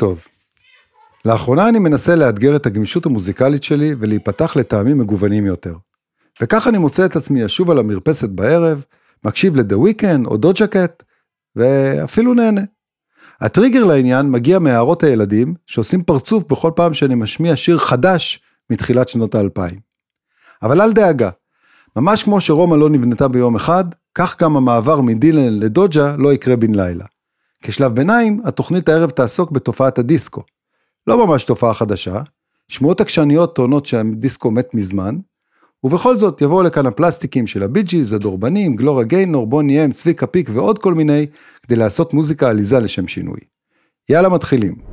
טוב. לאחרונה אני מנסה לאתגר את הגמישות המוזיקלית שלי ולהיפתח לטעמים מגוונים יותר. וכך אני מוצא את עצמי ישוב על המרפסת בערב, מקשיב ל"דה Weeknd או דוג'ה קט, ואפילו נהנה. הטריגר לעניין מגיע מהערות הילדים שעושים פרצוף בכל פעם שאני משמיע שיר חדש מתחילת שנות האלפיים. אבל אל דאגה, ממש כמו שרומא לא נבנתה ביום אחד, כך גם המעבר מדילן לדוג'ה לא יקרה בן לילה. כשלב ביניים, התוכנית הערב תעסוק בתופעת הדיסקו. לא ממש תופעה חדשה, שמועות עקשניות טוענות שהדיסקו מת מזמן, ובכל זאת יבואו לכאן הפלסטיקים של הבי ג'יז, הדורבנים, גלורה גיינור, בוני אם, צביקה פיק ועוד כל מיני, כדי לעשות מוזיקה עליזה לשם שינוי. יאללה מתחילים.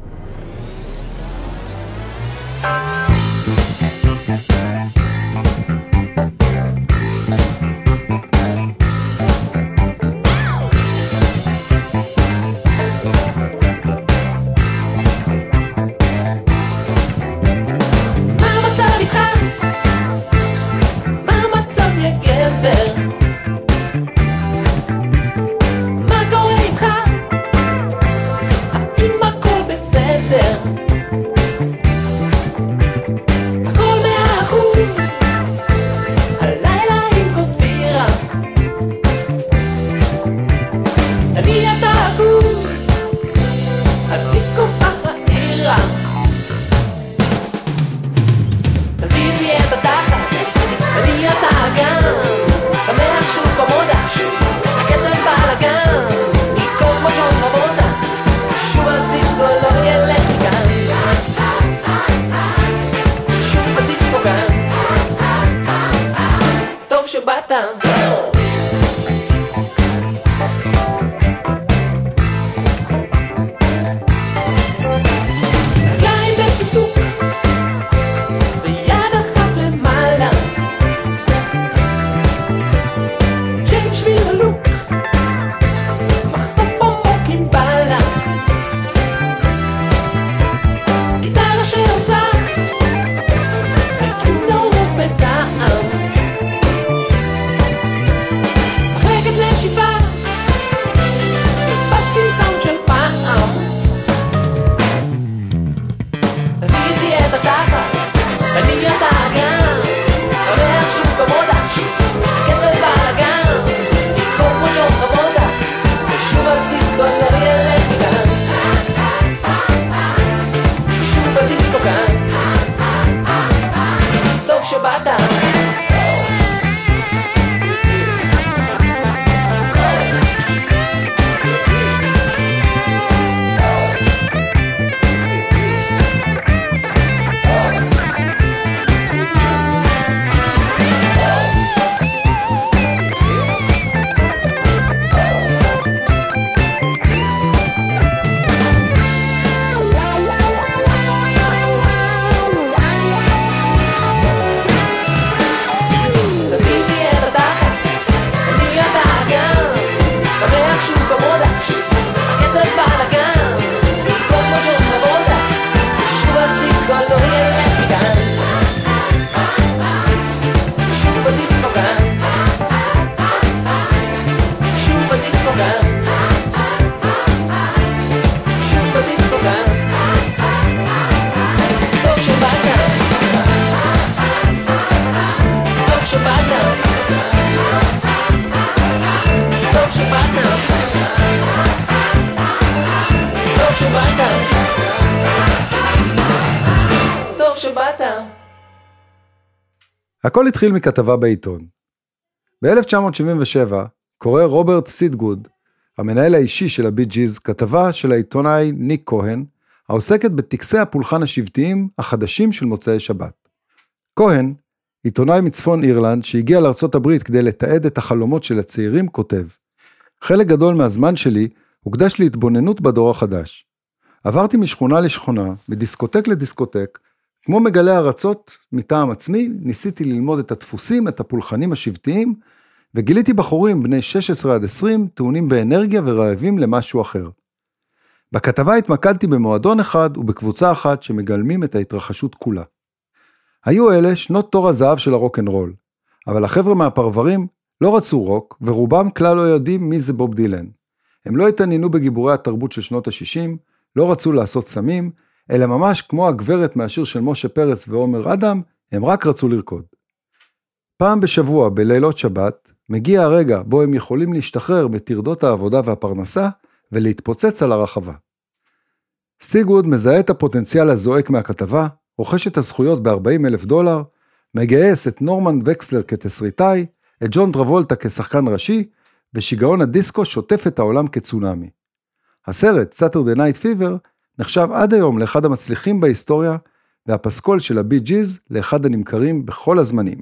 הכל התחיל מכתבה בעיתון. ב-1977 קורא רוברט סידגוד, המנהל האישי של הבי ג'יז, כתבה של העיתונאי ניק כהן, העוסקת בטקסי הפולחן השבטיים החדשים של מוצאי שבת. כהן, עיתונאי מצפון אירלנד שהגיע לארצות הברית כדי לתעד את החלומות של הצעירים, כותב חלק גדול מהזמן שלי הוקדש להתבוננות בדור החדש. עברתי משכונה לשכונה, מדיסקוטק לדיסקוטק, כמו מגלה ארצות מטעם עצמי, ניסיתי ללמוד את הדפוסים, את הפולחנים השבטיים, וגיליתי בחורים בני 16 עד 20 טעונים באנרגיה ורעבים למשהו אחר. בכתבה התמקדתי במועדון אחד ובקבוצה אחת שמגלמים את ההתרחשות כולה. היו אלה שנות תור הזהב של הרוקנרול, אבל החבר'ה מהפרברים לא רצו רוק, ורובם כלל לא יודעים מי זה בוב דילן. הם לא התעניינו בגיבורי התרבות של שנות ה-60, לא רצו לעשות סמים, אלא ממש כמו הגברת מהשיר של משה פרץ ועומר אדם, הם רק רצו לרקוד. פעם בשבוע, בלילות שבת, מגיע הרגע בו הם יכולים להשתחרר מטרדות העבודה והפרנסה ולהתפוצץ על הרחבה. סטיגווד מזהה את הפוטנציאל הזועק מהכתבה, רוכש את הזכויות ב-40 אלף דולר, מגייס את נורמן וקסלר כתסריטאי, את ג'ון טרבולטה כשחקן ראשי, ושיגעון הדיסקו שוטף את העולם כצונאמי. הסרט, Saturday Night Fever, נחשב עד היום לאחד המצליחים בהיסטוריה, והפסקול של הבי ג'יז לאחד הנמכרים בכל הזמנים.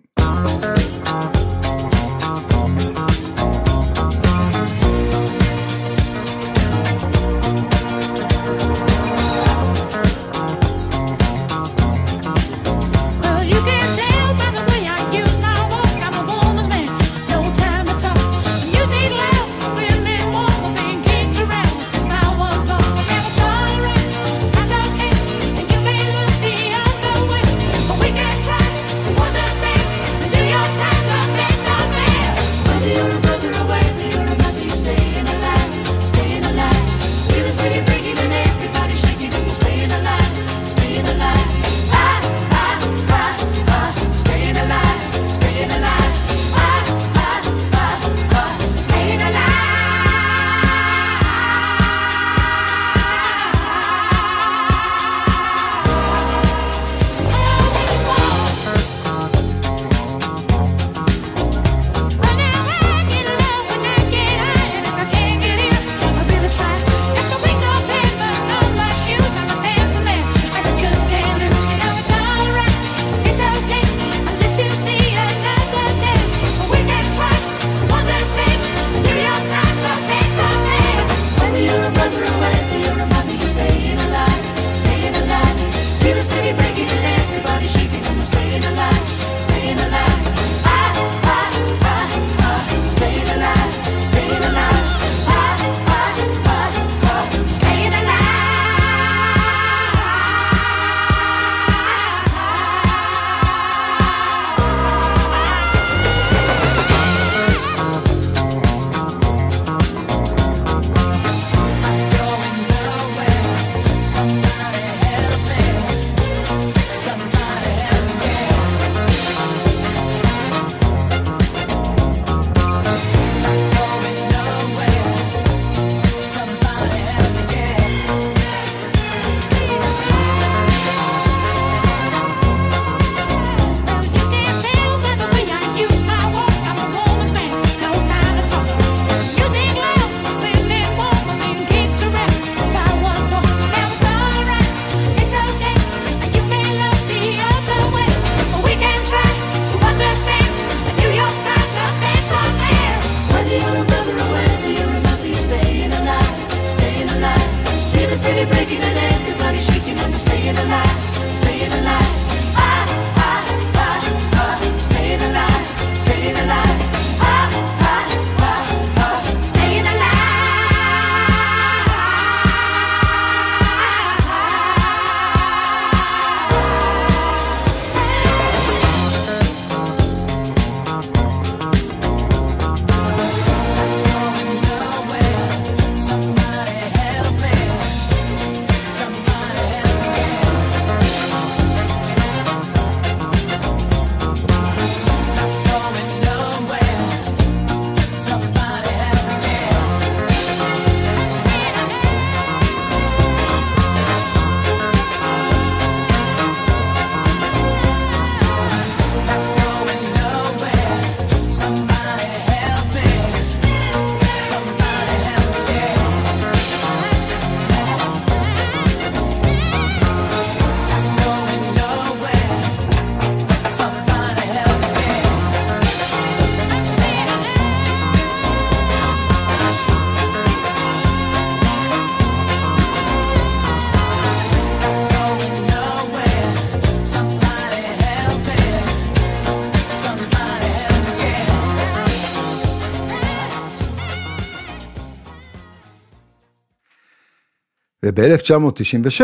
וב-1996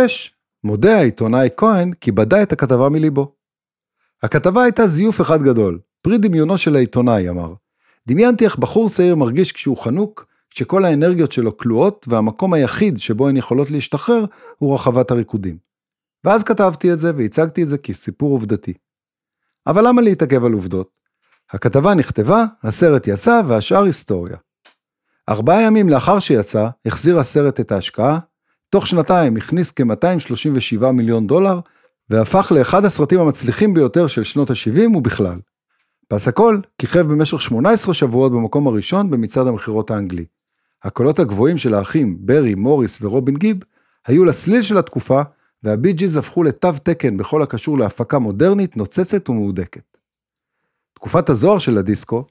מודה העיתונאי כהן כי בדה את הכתבה מליבו. הכתבה הייתה זיוף אחד גדול, פרי דמיונו של העיתונאי, אמר. דמיינתי איך בחור צעיר מרגיש כשהוא חנוק, שכל האנרגיות שלו כלואות והמקום היחיד שבו הן יכולות להשתחרר הוא רחבת הריקודים. ואז כתבתי את זה והצגתי את זה כסיפור עובדתי. אבל למה להתעכב על עובדות? הכתבה נכתבה, הסרט יצא והשאר היסטוריה. ארבעה ימים לאחר שיצא, החזיר הסרט את ההשקעה, תוך שנתיים הכניס כ-237 מיליון דולר, והפך לאחד הסרטים המצליחים ביותר של שנות ה-70 ובכלל. פס הכל כיכב במשך 18 שבועות במקום הראשון במצעד המכירות האנגלי. הקולות הגבוהים של האחים ברי, מוריס ורובין גיב היו לצליל של התקופה, והבי ג'יז הפכו לתו תקן בכל הקשור להפקה מודרנית, נוצצת ומהודקת. תקופת הזוהר של הדיסקו,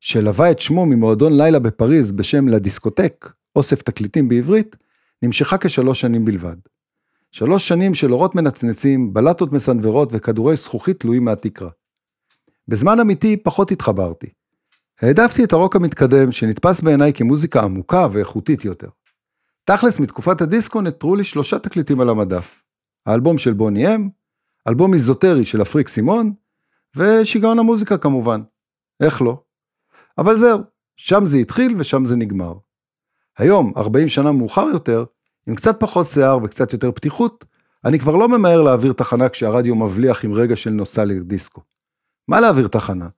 שלווה את שמו ממועדון לילה בפריז בשם לדיסקוטק, אוסף תקליטים בעברית, נמשכה כשלוש שנים בלבד. שלוש שנים של אורות מנצנצים, בלטות מסנוורות וכדורי זכוכית תלויים מהתקרה. בזמן אמיתי פחות התחברתי. העדפתי את הרוק המתקדם שנתפס בעיניי כמוזיקה עמוקה ואיכותית יותר. תכלס מתקופת הדיסקו נותרו לי שלושה תקליטים על המדף. האלבום של בוני אם, אלבום איזוטרי של אפריק סימון, ושיגעון המוזיקה כמובן. איך לא? אבל זהו, שם זה התחיל ושם זה נגמר. היום, 40 שנה מאוחר יותר, עם קצת פחות שיער וקצת יותר פתיחות, אני כבר לא ממהר להעביר תחנה כשהרדיו מבליח עם רגע של נוסטליה דיסקו. מה להעביר תחנה?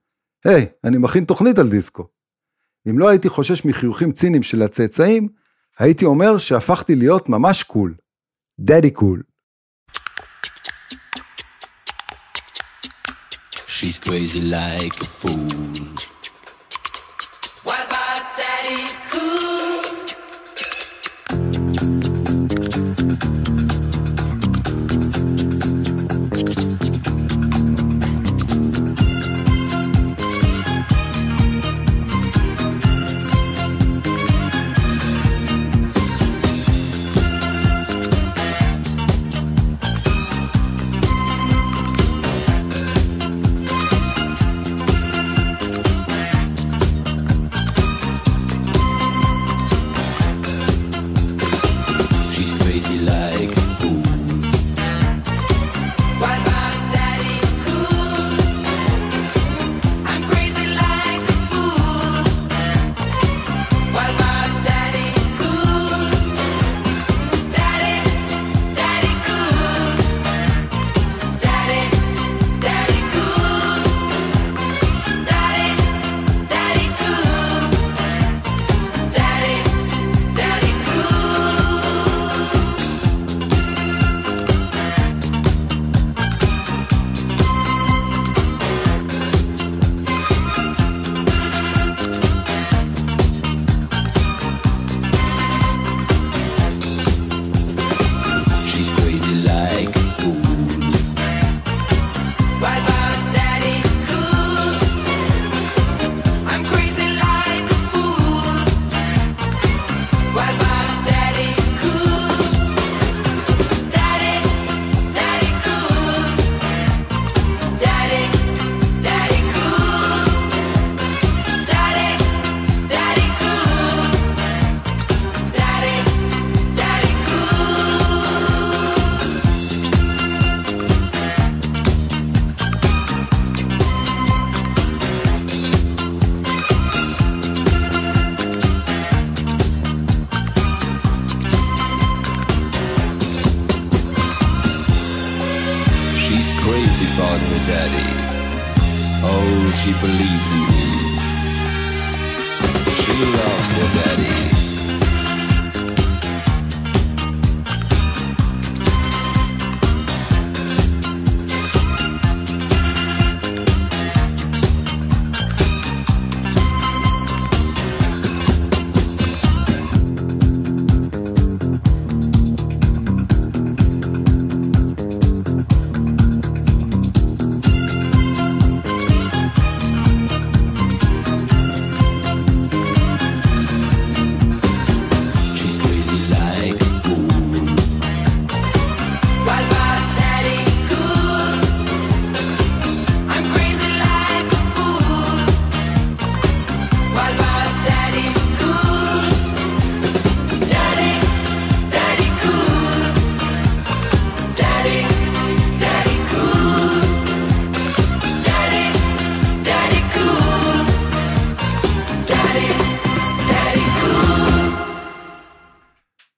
היי, hey, אני מכין תוכנית על דיסקו. אם לא הייתי חושש מחיוכים ציניים של הצאצאים, הייתי אומר שהפכתי להיות ממש קול. דדי קול. She's crazy like a fool.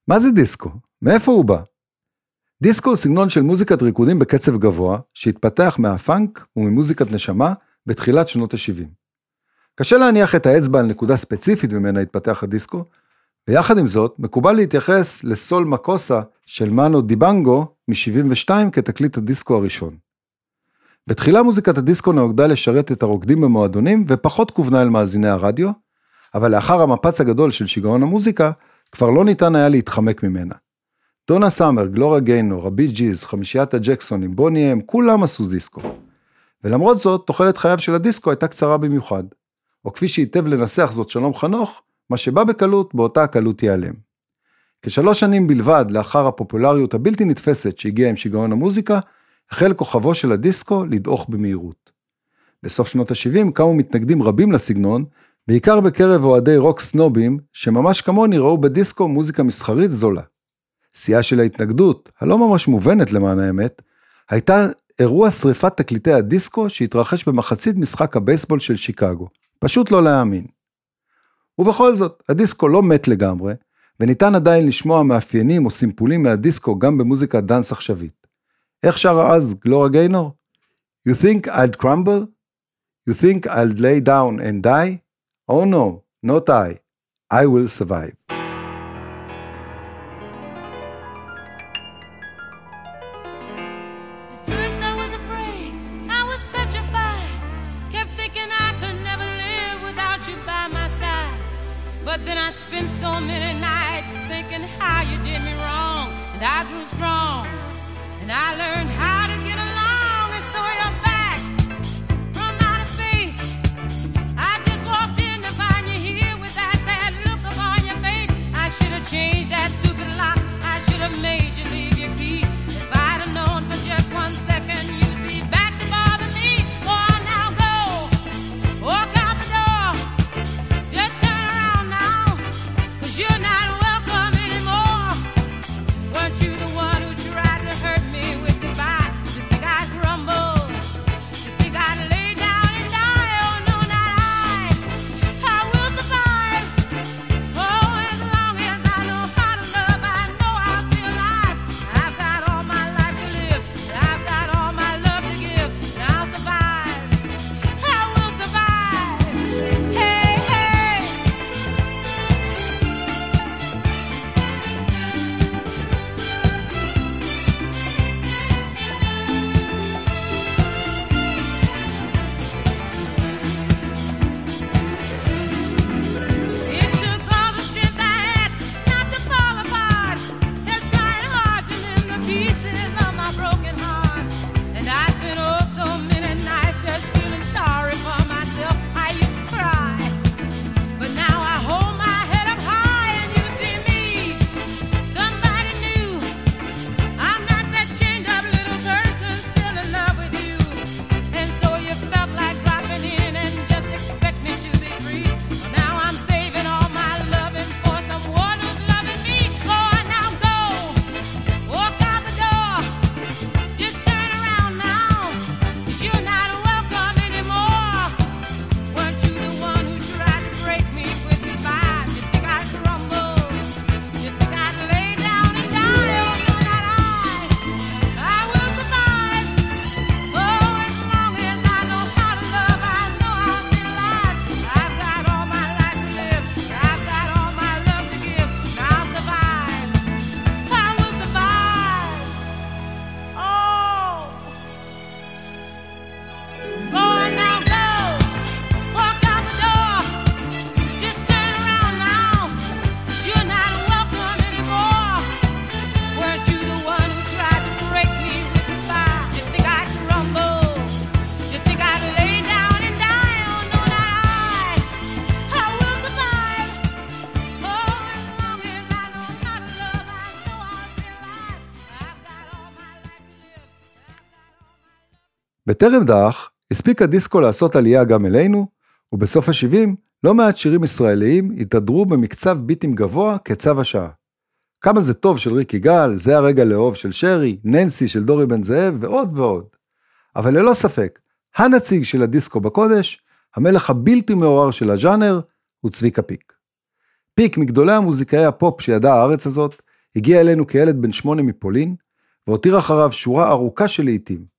מה זה דיסקו? מאיפה הוא בא? דיסקו הוא סגנון של מוזיקת ריקודים בקצב גבוה, שהתפתח מהפאנק וממוזיקת נשמה בתחילת שנות ה-70. קשה להניח את האצבע על נקודה ספציפית ממנה התפתח הדיסקו, ויחד עם זאת, מקובל להתייחס לסול מקוסה של מנו דיבנגו מ-72 כתקליט הדיסקו הראשון. בתחילה מוזיקת הדיסקו נהוגדה לשרת את הרוקדים במועדונים ופחות כוונה אל מאזיני הרדיו, אבל לאחר המפץ הגדול של שיגעון המוזיקה, כבר לא ניתן היה להתחמק ממנה. דונה סאמר, גלורה גיינו, רבי ג'יז, חמישיית הג'קסונים, בוני אם, כולם עשו דיסקו. ולמרות זאת, תוחלת חייו של הדיסקו הייתה קצרה במיוחד. או כפי שהיטב לנסח זאת שלום חנוך, מה שבא בקלות, באותה הקלות ייעלם. כשלוש שנים בלבד לאחר הפופולריות הבלתי נתפסת שהגיעה עם שיגעון המוזיקה, החל כוכבו של הדיסקו לדעוך במהירות. בסוף שנות ה-70 קמו מתנגדים רבים לסגנון, בעיקר בקרב אוהדי רוק סנובים, שממש כמוני ראו בדיסקו מוזיקה מסחרית זולה. שיאה של ההתנגדות, הלא ממש מובנת למען האמת, הייתה אירוע שריפת תקליטי הדיסקו שהתרחש במחצית משחק הבייסבול של שיקגו. פשוט לא להאמין. ובכל זאת, הדיסקו לא מת לגמרי, וניתן עדיין לשמוע מאפיינים או סימפולים מהדיסקו גם במוזיקת דאנס עכשווית. איך שרה אז גלורה גיינור? You think I'd crumble? You think I'd lay down and die? Oh no, not I. I will survive. בטרם דעך, הספיק הדיסקו לעשות עלייה גם אלינו, ובסוף ה-70 לא מעט שירים ישראליים התהדרו במקצב ביטים גבוה כצו השעה. כמה זה טוב של ריק יגאל, זה הרגע לאהוב של שרי, ננסי של דורי בן זאב ועוד ועוד. אבל ללא ספק, הנציג של הדיסקו בקודש, המלך הבלתי מעורר של הז'אנר, הוא צביקה פיק. פיק, מגדולי המוזיקאי הפופ שידעה הארץ הזאת, הגיע אלינו כילד בן שמונה מפולין, והותיר אחריו שורה ארוכה של לעיתים.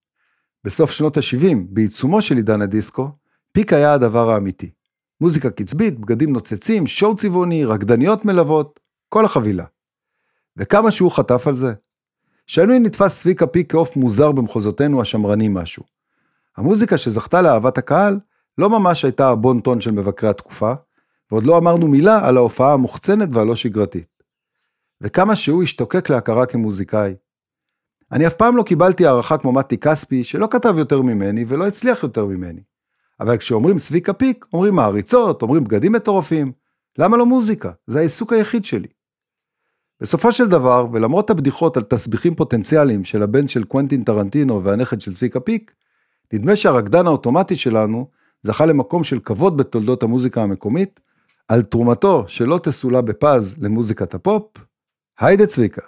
בסוף שנות ה-70, בעיצומו של עידן הדיסקו, פיק היה הדבר האמיתי. מוזיקה קצבית, בגדים נוצצים, שואו צבעוני, רקדניות מלוות, כל החבילה. וכמה שהוא חטף על זה. שנוי נתפס צביקה פיק כעוף מוזר במחוזותינו השמרנים משהו. המוזיקה שזכתה לאהבת הקהל לא ממש הייתה הבון טון של מבקרי התקופה, ועוד לא אמרנו מילה על ההופעה המוחצנת והלא שגרתית. וכמה שהוא השתוקק להכרה כמוזיקאי. אני אף פעם לא קיבלתי הערכה כמו מתי כספי, שלא כתב יותר ממני ולא הצליח יותר ממני. אבל כשאומרים צביקה פיק, אומרים מעריצות, אומרים בגדים מטורפים. למה לא מוזיקה? זה העיסוק היחיד שלי. בסופו של דבר, ולמרות הבדיחות על תסביכים פוטנציאליים של הבן של קוונטין טרנטינו והנכד של צביקה פיק, נדמה שהרקדן האוטומטי שלנו זכה למקום של כבוד בתולדות המוזיקה המקומית, על תרומתו שלא תסולא בפז למוזיקת הפופ, היידה צביקה.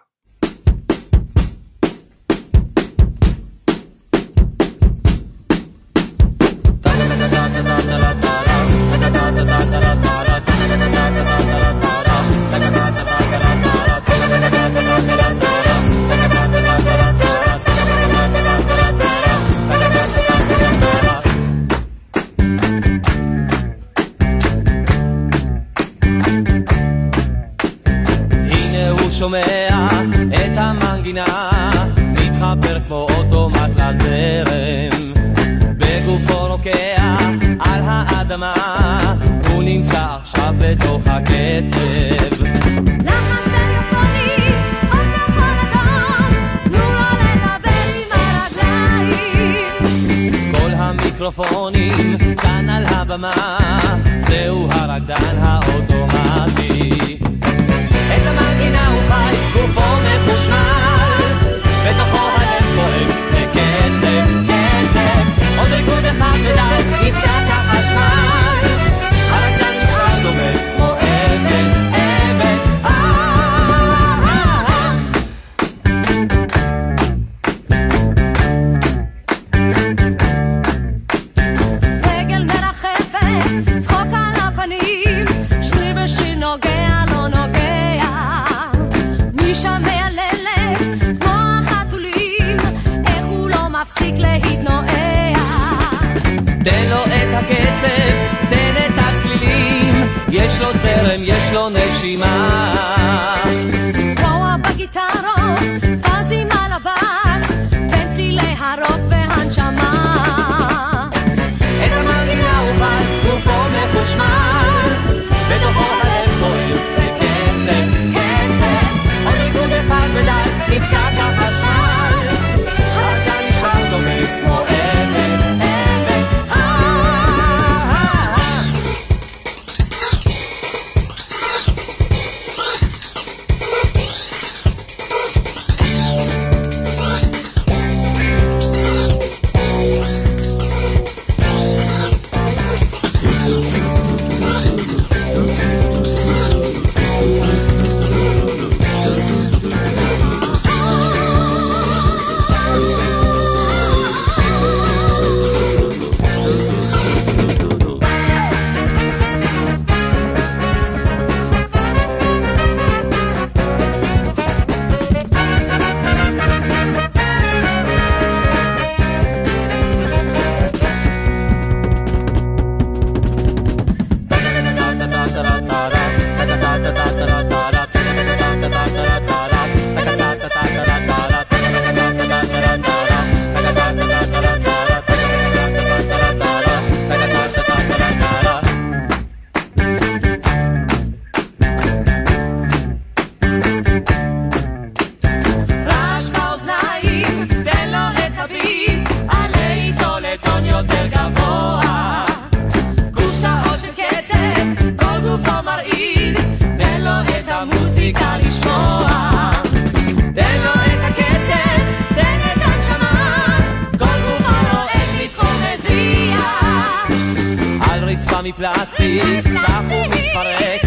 מפלסטיק, כך הוא מתפרק,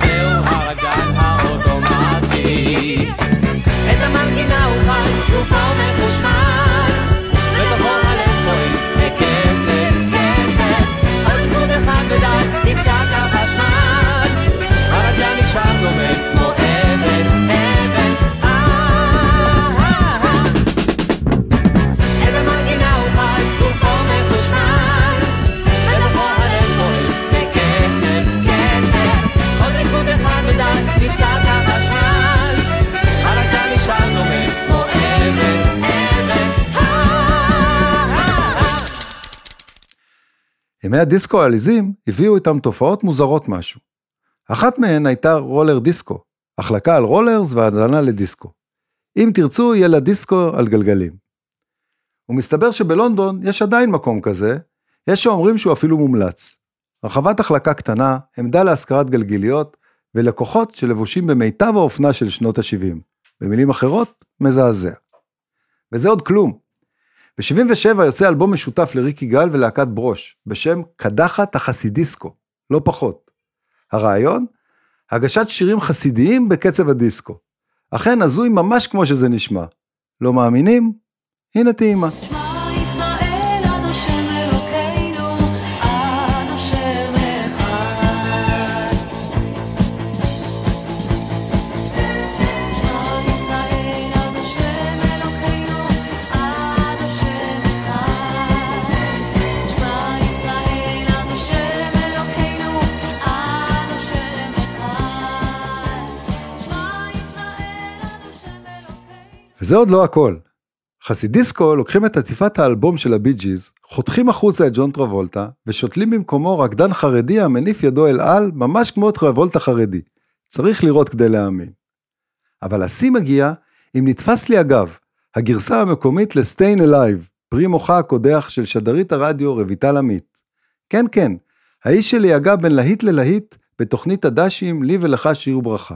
זהו הרקדן האוטומטי. את המנגינה הוא חי, גופו מחושמל, ימי הדיסקו העליזים הביאו איתם תופעות מוזרות משהו. אחת מהן הייתה רולר דיסקו, החלקה על רולרס והאזנה לדיסקו. אם תרצו, יהיה לה דיסקו על גלגלים. ומסתבר שבלונדון יש עדיין מקום כזה, יש שאומרים שהוא אפילו מומלץ. רחבת החלקה קטנה, עמדה להשכרת גלגיליות, ולקוחות שלבושים במיטב האופנה של שנות ה-70. במילים אחרות, מזעזע. וזה עוד כלום. ב-77 יוצא אלבום משותף לריקי גל ולהקת ברוש, בשם קדחת החסידיסקו, לא פחות. הרעיון? הגשת שירים חסידיים בקצב הדיסקו. אכן הזוי ממש כמו שזה נשמע. לא מאמינים? הנה טעימה. וזה עוד לא הכל. חסידיסקו לוקחים את עטיפת האלבום של הבי ג'יז, חותכים החוצה את ג'ון טרבולטה, ושותלים במקומו רקדן חרדי המניף ידו אל על, ממש כמו טרבולטה חרדי. צריך לראות כדי להאמין. אבל השיא מגיע אם נתפס לי הגב, הגרסה המקומית ל-Stayin' Alive, פרי מוחה הקודח של שדרית הרדיו רויטל עמית. כן כן, האיש שלי הגה בין להיט ללהיט בתוכנית הדשים לי ולך שיר וברכה.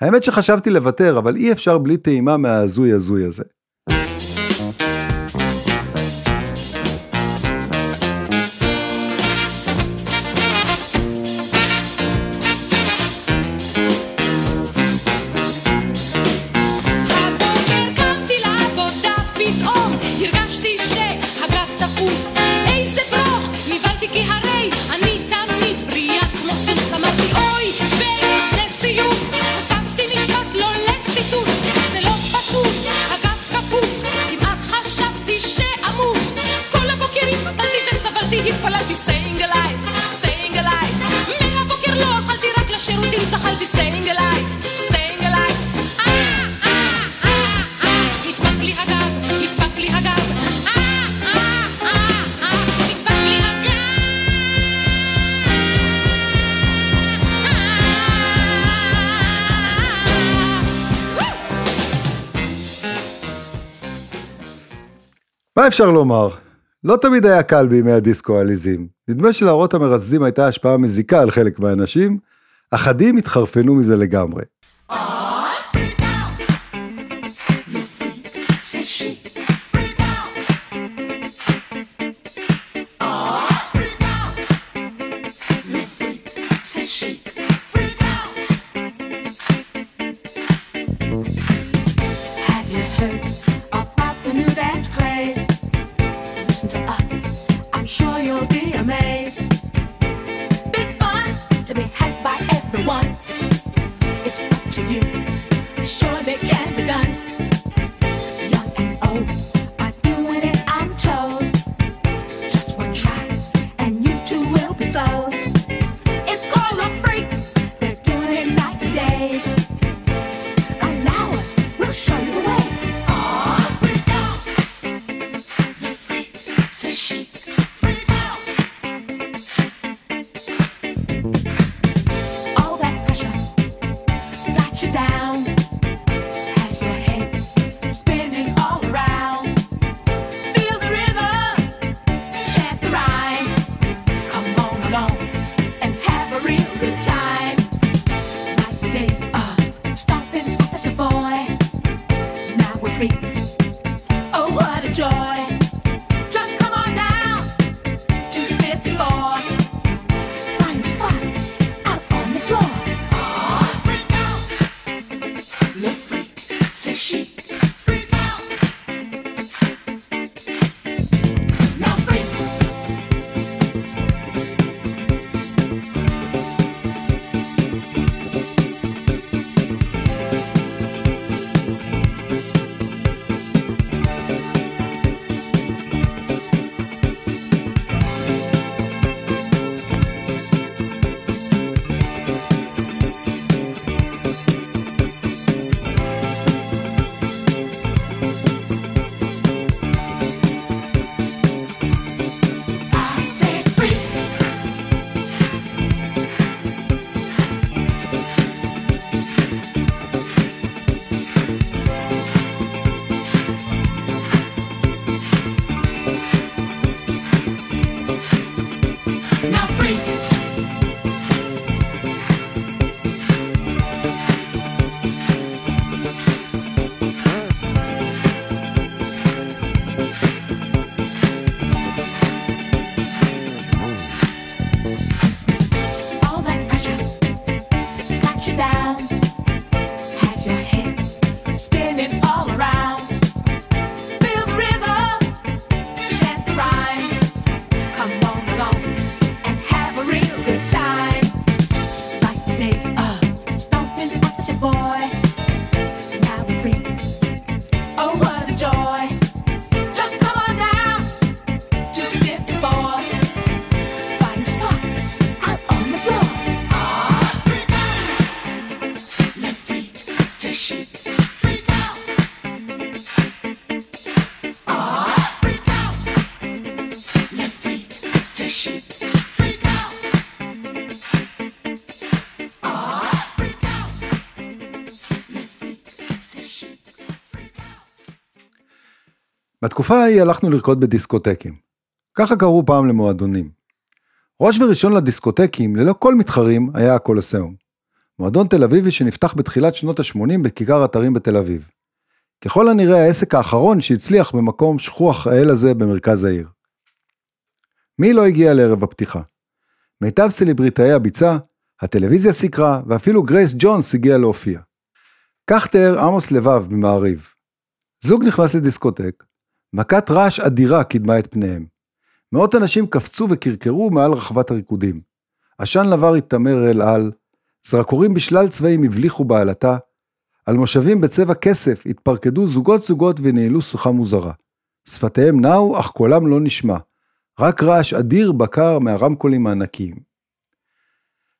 האמת שחשבתי לוותר, אבל אי אפשר בלי טעימה מההזוי הזוי הזה. אפשר לומר? לא תמיד היה קל בימי הדיסקו העליזים. נדמה שלהראות המרצדים הייתה השפעה מזיקה על חלק מהאנשים, אחדים התחרפנו מזה לגמרי. joy. בתקופה ההיא הלכנו לרקוד בדיסקוטקים. ככה קראו פעם למועדונים. ראש וראשון לדיסקוטקים, ללא כל מתחרים, היה הקולוסיאום. מועדון תל אביבי שנפתח בתחילת שנות ה-80 בכיכר אתרים בתל אביב. ככל הנראה העסק האחרון שהצליח במקום שכוח האל הזה במרכז העיר. מי לא הגיע לערב הפתיחה? מיטב סלבריטאי הביצה, הטלוויזיה סיקרה, ואפילו גרייס ג'ונס הגיע להופיע. כך תיאר עמוס לבב ממעריב. זוג נכנס לדיסקוטק, מכת רעש אדירה קידמה את פניהם. מאות אנשים קפצו וקרקרו מעל רחבת הריקודים. עשן לבר התעמר אל על, זרקורים בשלל צבעים הבליחו בעלתה, על מושבים בצבע כסף התפרקדו זוגות זוגות וניהלו שיחה מוזרה. שפתיהם נעו, אך קולם לא נשמע. רק רעש אדיר בקר מהרמקולים הענקיים.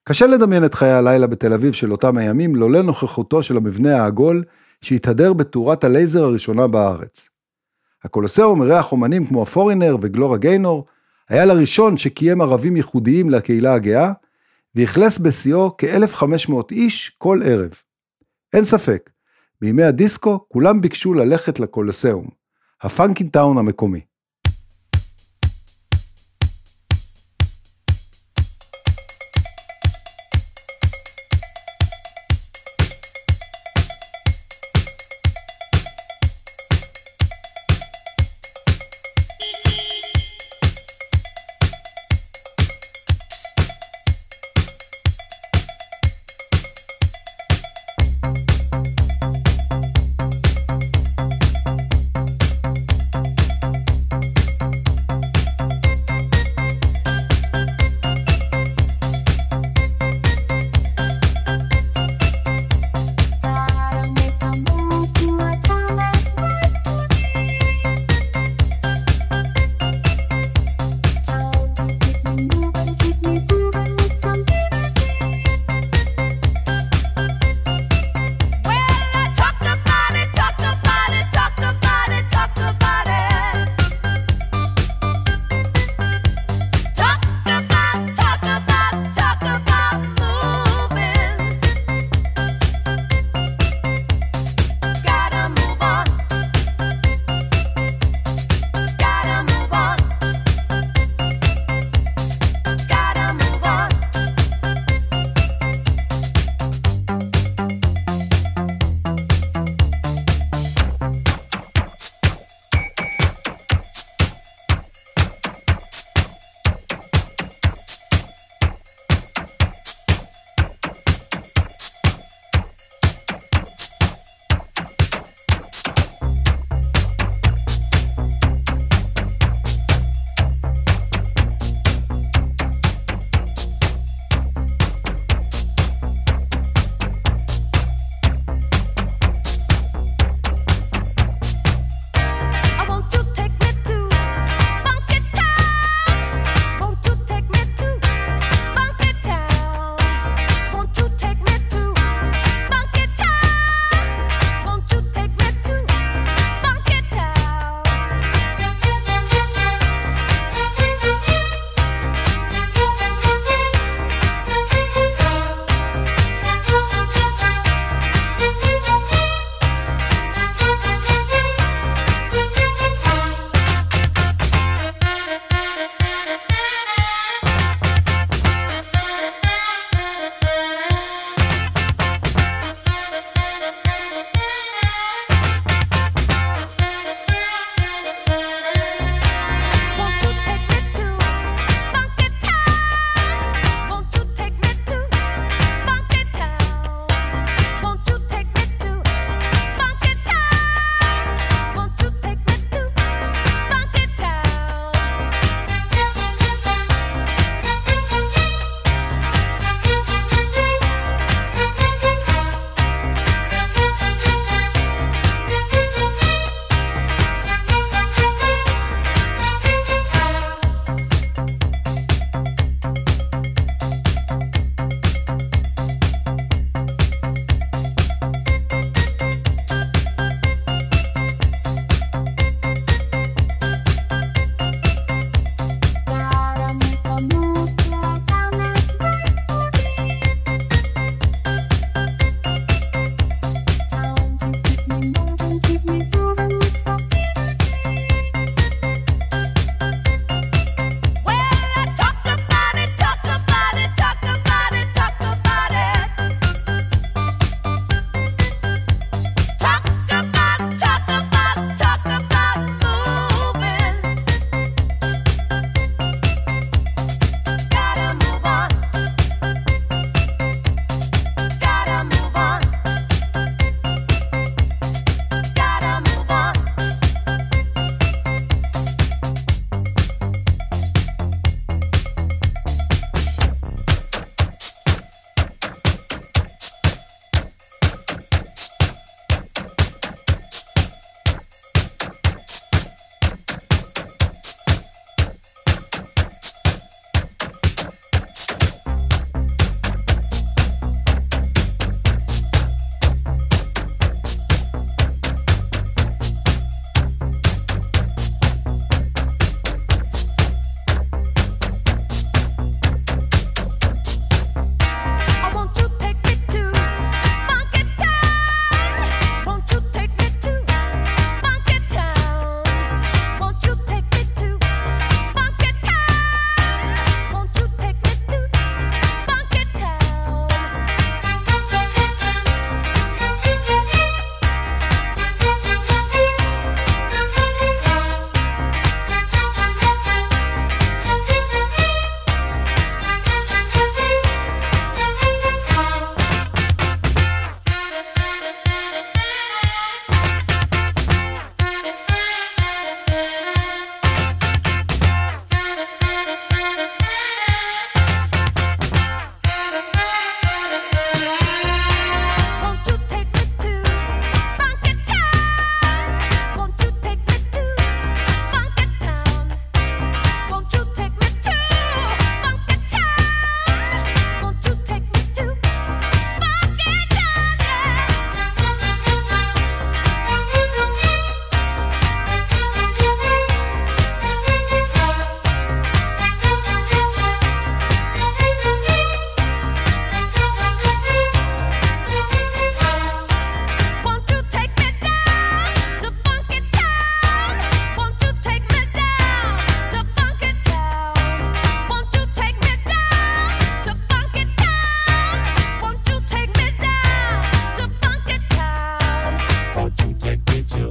קשה לדמיין את חיי הלילה בתל אביב של אותם הימים לולא נוכחותו של המבנה העגול שהתהדר בתאורת הלייזר הראשונה בארץ. הקולוסיאום אירח אומנים כמו הפורינר וגלוריה גיינור, היה לראשון שקיים ערבים ייחודיים לקהילה הגאה, ואכלס בשיאו כ-1,500 איש כל ערב. אין ספק, בימי הדיסקו כולם ביקשו ללכת לקולוסיאום, ה Funkytown המקומי.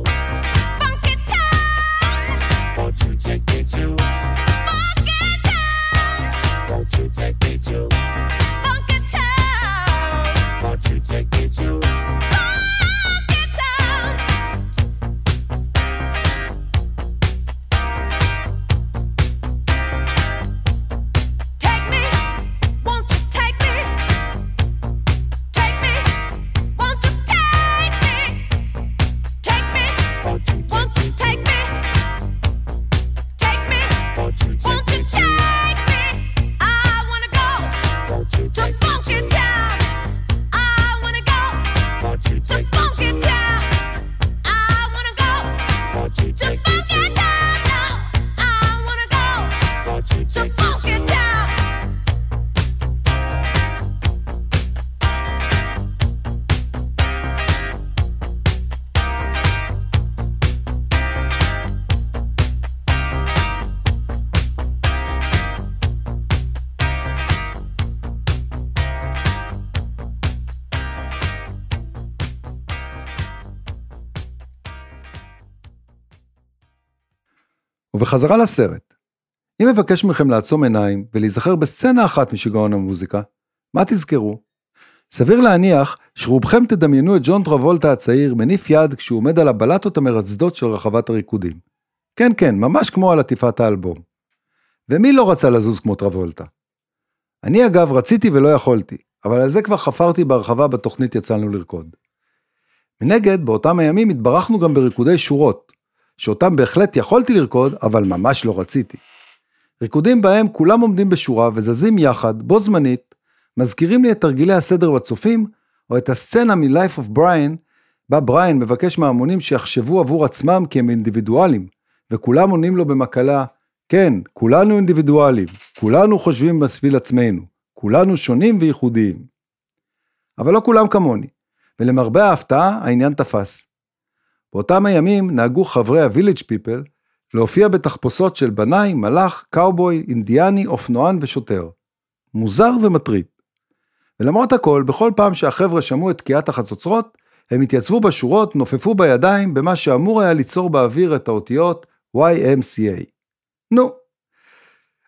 Funky town. Won't you take me to? ובחזרה לסרט. אם אבקש מכם לעצום עיניים ולהיזכר בסצנה אחת משיגעון המוזיקה, מה תזכרו? סביר להניח שרובכם תדמיינו את ג'ון טרבולטה הצעיר מניף יד כשהוא עומד על הבלטות המרצדות של רחבת הריקודים. כן כן, ממש כמו על עטיפת האלבום. ומי לא רצה לזוז כמו טרבולטה? אני אגב רציתי ולא יכולתי, אבל על זה כבר חפרתי בהרחבה בתוכנית יצאנו לרקוד. מנגד, באותם הימים התברכנו גם בריקודי שורות, שאותם בהחלט יכולתי לרקוד, אבל ממש לא רציתי. ריקודים בהם כולם עומדים בשורה וזזים יחד, בו זמנית, מזכירים לי את תרגילי הסדר בצופים, או את הסצנה מ-Life of Brian, בה בריין מבקש מההמונים שיחשבו עבור עצמם כי הם אינדיבידואלים, וכולם עונים לו במקלה, כן, כולנו אינדיבידואלים, כולנו חושבים בשביל עצמנו, כולנו שונים וייחודיים. אבל לא כולם כמוני, ולמרבה ההפתעה העניין תפס. באותם הימים נהגו חברי ה-Village People להופיע בתחפושות של בנאי, מלאך, קאובוי, אינדיאני, אופנוען ושוטר. מוזר ומטריד. ולמרות הכל, בכל פעם שהחבר'ה שמעו את תקיעת החצוצרות, הם התייצבו בשורות, נופפו בידיים במה שאמור היה ליצור באוויר את האותיות YMCA. נו.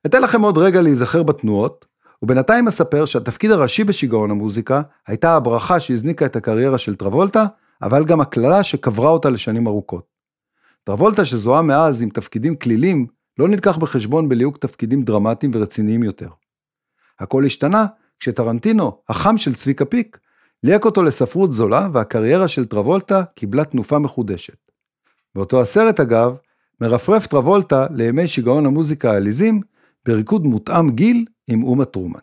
אתן לכם עוד רגע להיזכר בתנועות, ובינתיים אספר שהתפקיד הראשי בשיגעון המוזיקה הייתה הברכה שהזניקה את הקריירה של טרבולטה, אבל גם הקללה שקברה אותה לשנים ארוכות. טרבולטה שזוהה מאז עם תפקידים כלילים, לא נלקח בחשבון בליהוק תפקידים דרמטיים ורציניים יותר. הכל השתנה כשטרנטינו, החם של צביקה פיק, ליהק אותו לספרות זולה והקריירה של טרבולטה קיבלה תנופה מחודשת. באותו הסרט אגב, מרפרף טרבולטה לימי שיגעון המוזיקה העליזים בריקוד מותאם גיל עם אומה טרומן.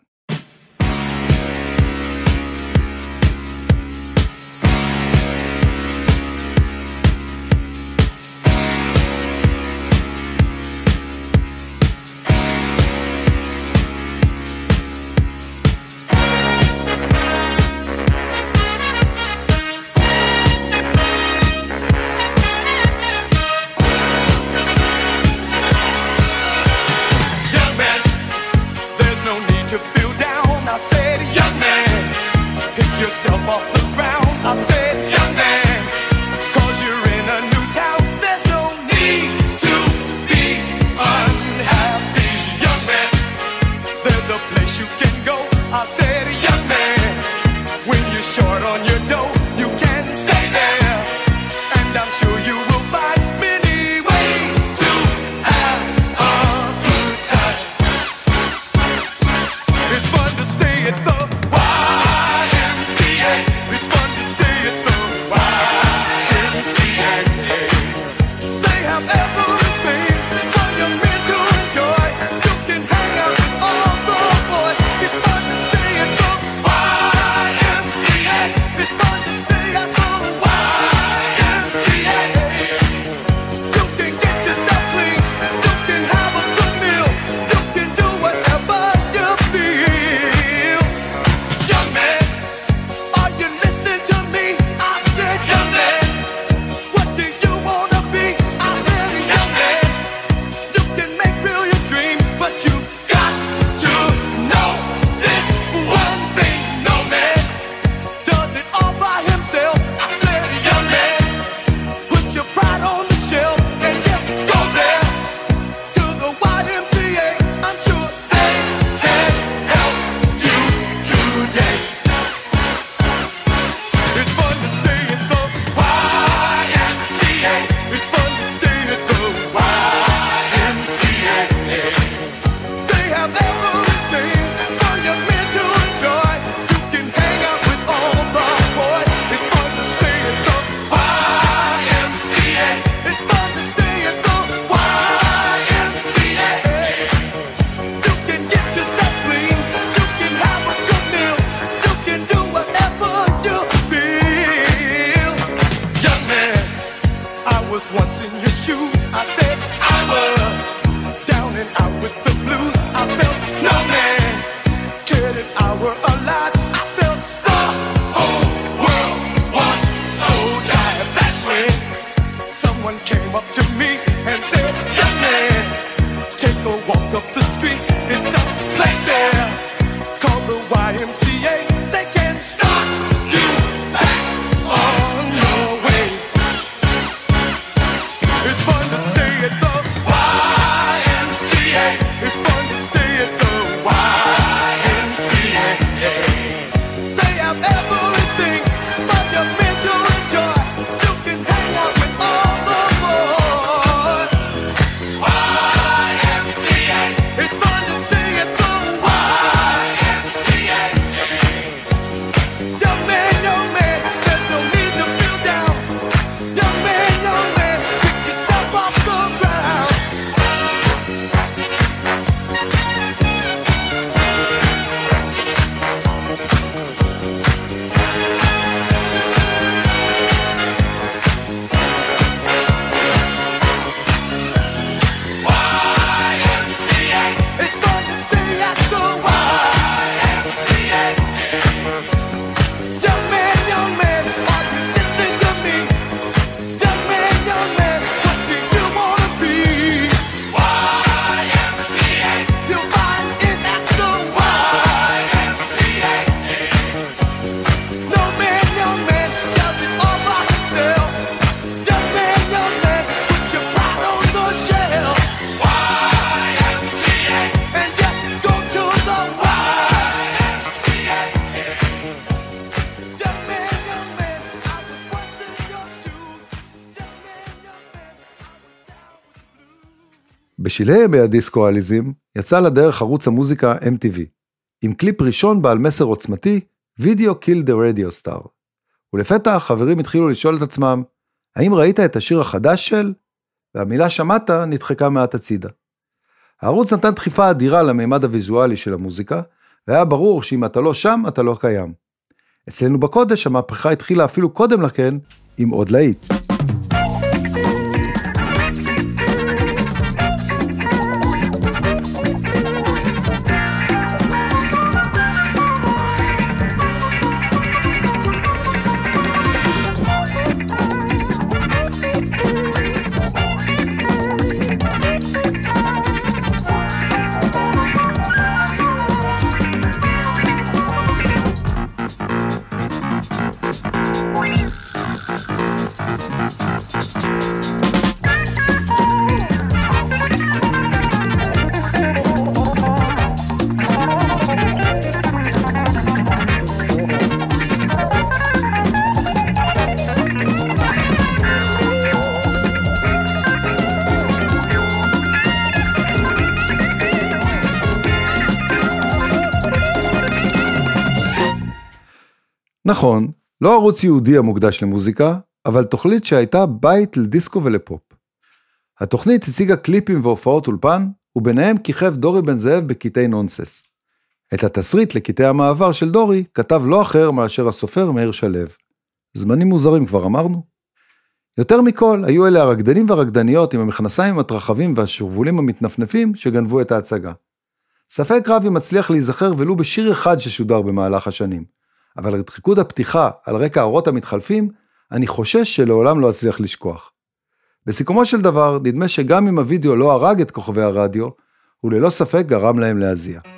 בשלהי ימי הדיסקו האליזם, יצא לדרך ערוץ המוזיקה MTV, עם קליפ ראשון בעל מסר עוצמתי, Video Kill the Radio Star. ולפתע החברים התחילו לשאול את עצמם, האם ראית את השיר החדש של? והמילה שמעת נדחקה מעט הצידה. הערוץ נתן דחיפה אדירה למימד הוויזואלי של המוזיקה, והיה ברור שאם אתה לא שם, אתה לא קיים. אצלנו בקודש המהפכה התחילה אפילו קודם לכן, עם עוד להיט. נכון, לא ערוץ יהודי המוקדש למוזיקה, אבל תוכנית שהייתה בית לדיסקו ולפופ. התוכנית הציגה קליפים והופעות אולפן, וביניהם כיכב דורי בן זאב בקטעי נונסס. את התסריט לקטעי המעבר של דורי כתב לא אחר מאשר הסופר מאיר שלו. זמנים מוזרים כבר אמרנו? יותר מכל, היו אלה הרקדנים והרקדניות עם המכנסיים המתרחבים והשרוולים המתנפנפים שגנבו את ההצגה. ספק רב אם מצליח להיזכר ולו בשיר אחד ששודר במהלך השנים, אבל את ריקוד הפתיחה על רקע האורות המתחלפים, אני חושש שלעולם לא אצליח לשכוח. בסיכומו של דבר, נדמה שגם אם הוידאו לא הרג את כוכבי הרדיו, הוא ללא ספק גרם להם להזיע.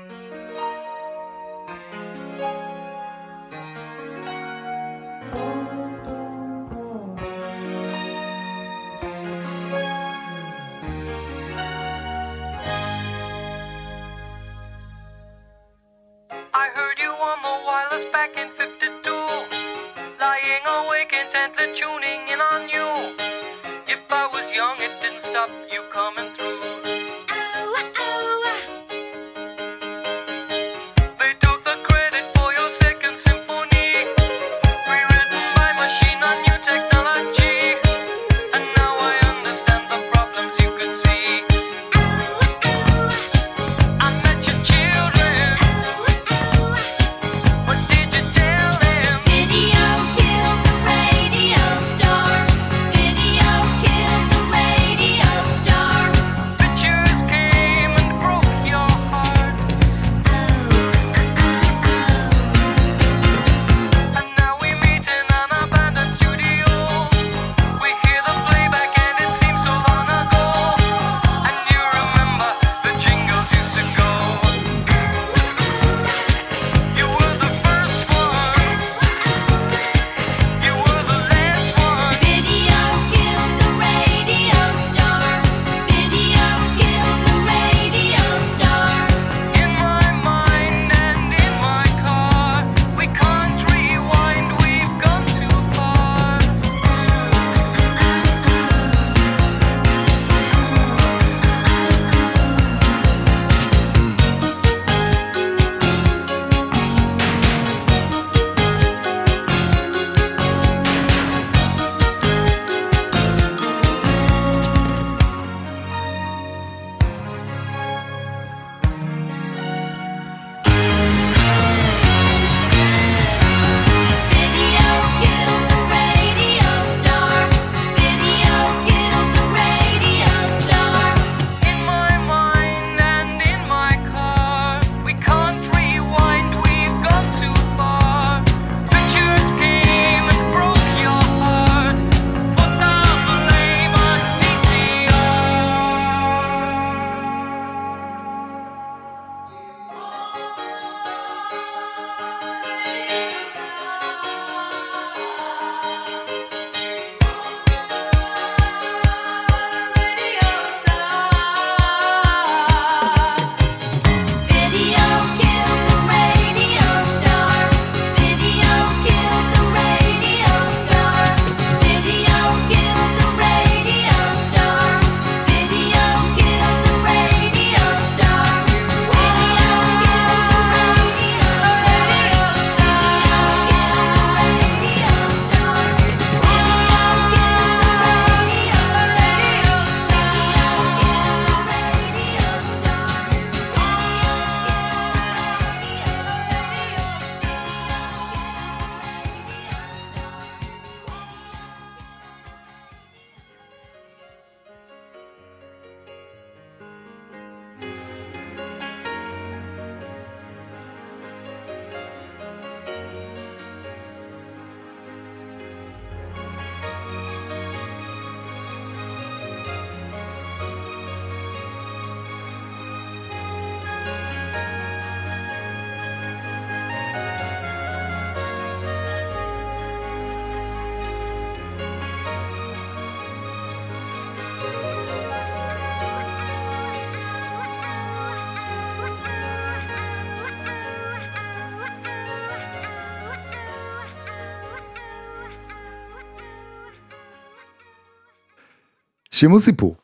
שימו סיפור.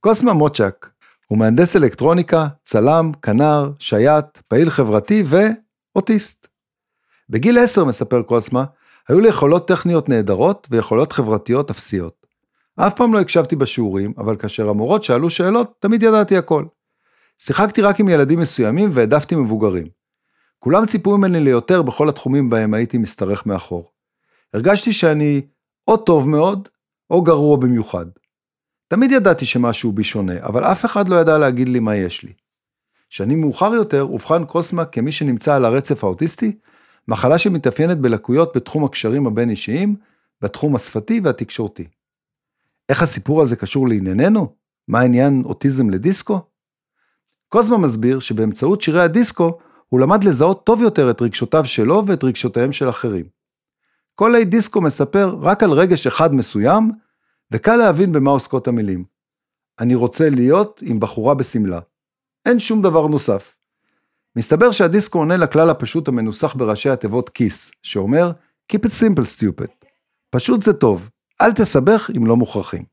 קוסמה מוצ'ק הוא מהנדס אלקטרוניקה, צלם, כנר, שייט, פעיל חברתי ואוטיסט. בגיל 10, מספר קוסמה, היו לי יכולות טכניות נהדרות ויכולות חברתיות אפסיות. אף פעם לא הקשבתי בשיעורים, אבל כאשר המורות שאלו שאלות, תמיד ידעתי הכל. שיחקתי רק עם ילדים מסוימים והעדפתי מבוגרים. כולם ציפו ממני ליותר בכל התחומים בהם הייתי משתרך מאחור. הרגשתי שאני או טוב מאוד, או גרוע במיוחד. תמיד ידעתי שמשהו בי שונה, אבל אף אחד לא ידע להגיד לי מה יש לי. שנים מאוחר יותר אובחן קוסמה כמי שנמצא על הרצף האוטיסטי, מחלה שמתאפיינת בלקויות בתחום הקשרים הבין-אישיים, בתחום השפתי והתקשורתי. איך הסיפור הזה קשור לענייננו? מה העניין אוטיזם לדיסקו? קוזמה מסביר שבאמצעות שירי הדיסקו הוא למד לזהות טוב יותר את רגשותיו שלו ואת רגשותיהם של אחרים. כל אי דיסקו מספר רק על רגש אחד מסוים, וקל להבין במה עוסקות המילים. אני רוצה להיות עם בחורה בשמלה. אין שום דבר נוסף. מסתבר שהדיסקו עונה לכלל הפשוט המנוסח בראשי התיבות כיס, שאומר Keep it simple stupid. פשוט זה טוב, אל תסבך אם לא מוכרחים.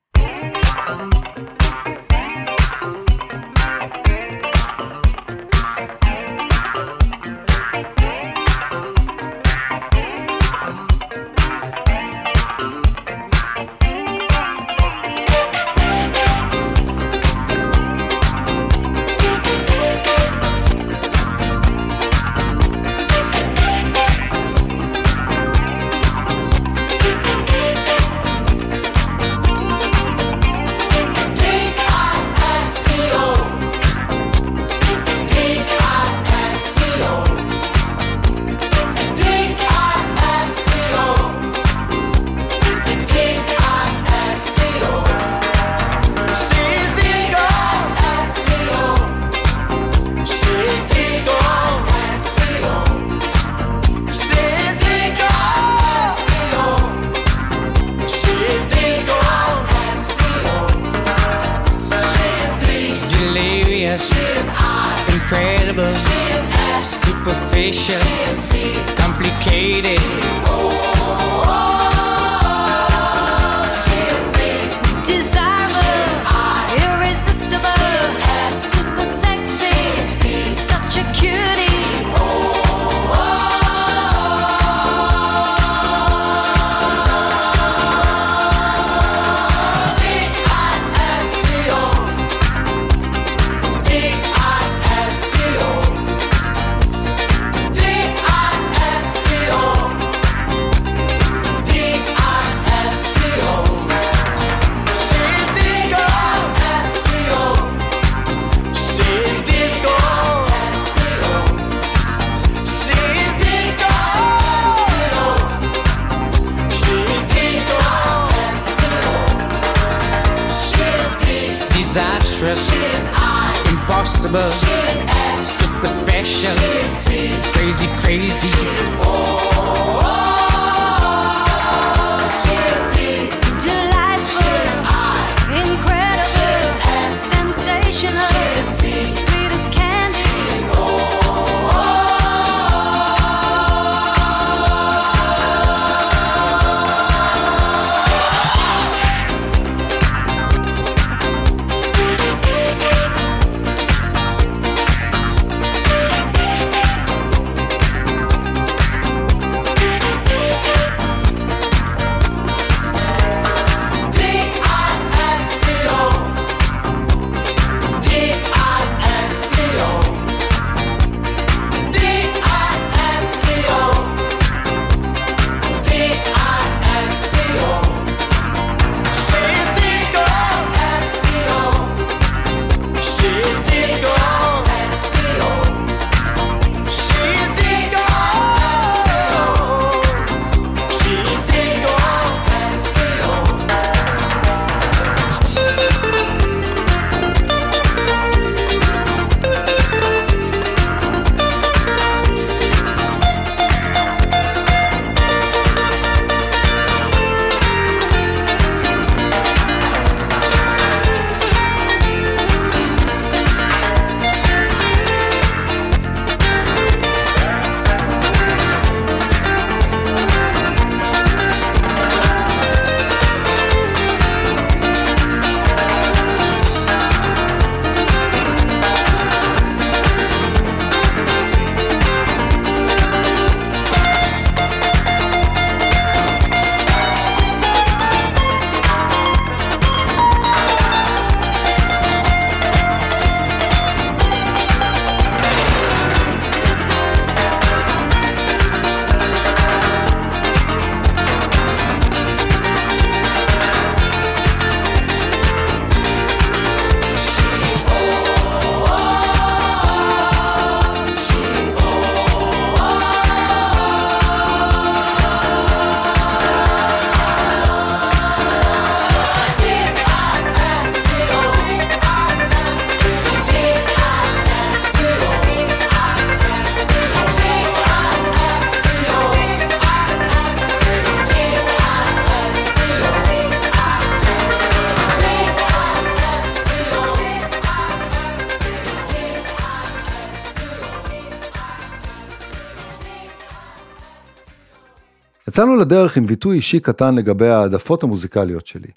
יצאנו לדרך עם ויתוי אישי קטן לגבי העדפות המוזיקליות שלי.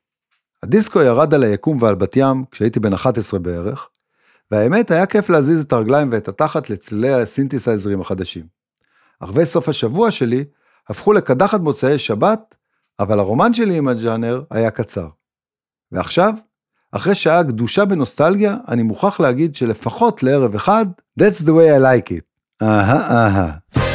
הדיסקו ירד על היקום ועל בת ים כשהייתי בן 11 בערך, והאמת היה כיף להזיז את הרגליים ואת התחת לצלילי הסינתסייזרים החדשים. ערבי סוף השבוע שלי הפכו לקדחת מוצאי שבת, אבל הרומן שלי עם הג'אנר היה קצר. ועכשיו, אחרי שעה גדושה בנוסטלגיה, אני מוכרח להגיד שלפחות לערב אחד, That's the way I like it. אהה אהה.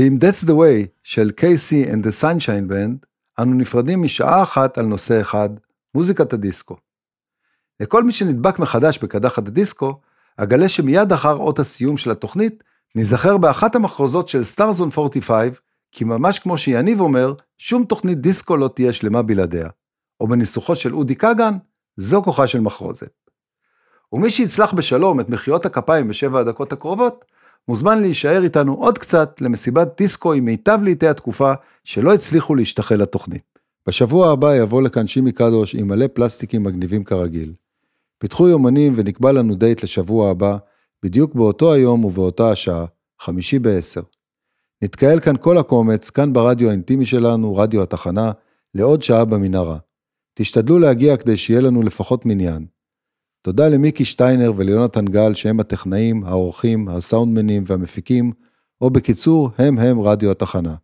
ועם That's the way של קייסי and the Sunshine Band, אנו נפרדים משעה אחת על נושא אחד, מוזיקת הדיסקו. לכל מי שנדבק מחדש בקדחת הדיסקו, אגלה שמיד אחר אות הסיום של התוכנית, ניזכר באחת המחרוזות של סטארזון 45, כי ממש כמו שיניב אומר, שום תוכנית דיסקו לא תהיה שלמה בלעדיה. או בניסוחו של אודי כגן, זו כוחה של מחרוזת. ומי שיצלח בשלום את מחיאות הכפיים בשבע הדקות הקרובות, מוזמן להישאר איתנו עוד קצת למסיבת דיסקו עם מיטב לעיתי התקופה שלא הצליחו להשתחל לתוכנית. בשבוע הבא יבוא לכאן שימי קדוש עם מלא פלסטיקים מגניבים כרגיל. פיתחו יומנים ונקבע לנו דייט לשבוע הבא, בדיוק באותו היום ובאותה השעה, חמישי בעשר. נתקהל כאן כל הקומץ, כאן ברדיו האינטימי שלנו, רדיו התחנה, לעוד שעה במנהרה. תשתדלו להגיע כדי שיהיה לנו לפחות מניין. תודה למיקי שטיינר וליונתן גל שהם הטכנאים, העורכים, הסאונדמנים והמפיקים, או בקיצור, הם הם רדיו התחנה.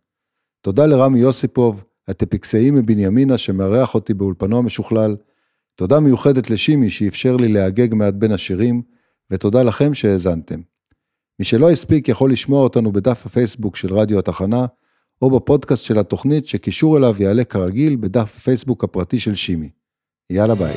תודה לרמי יוסיפוב, הטפיקסאי מבנימינה שמארח אותי באולפנו המשוכלל. תודה מיוחדת לשימי שאפשר לי להגג מעט בין השירים, ותודה לכם שהאזנתם. מי שלא הספיק יכול לשמוע אותנו בדף הפייסבוק של רדיו התחנה, או בפודקאסט של התוכנית שקישור אליו יעלה כרגיל בדף הפייסבוק הפרטי של שימי. יאללה ביי.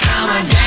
Come again.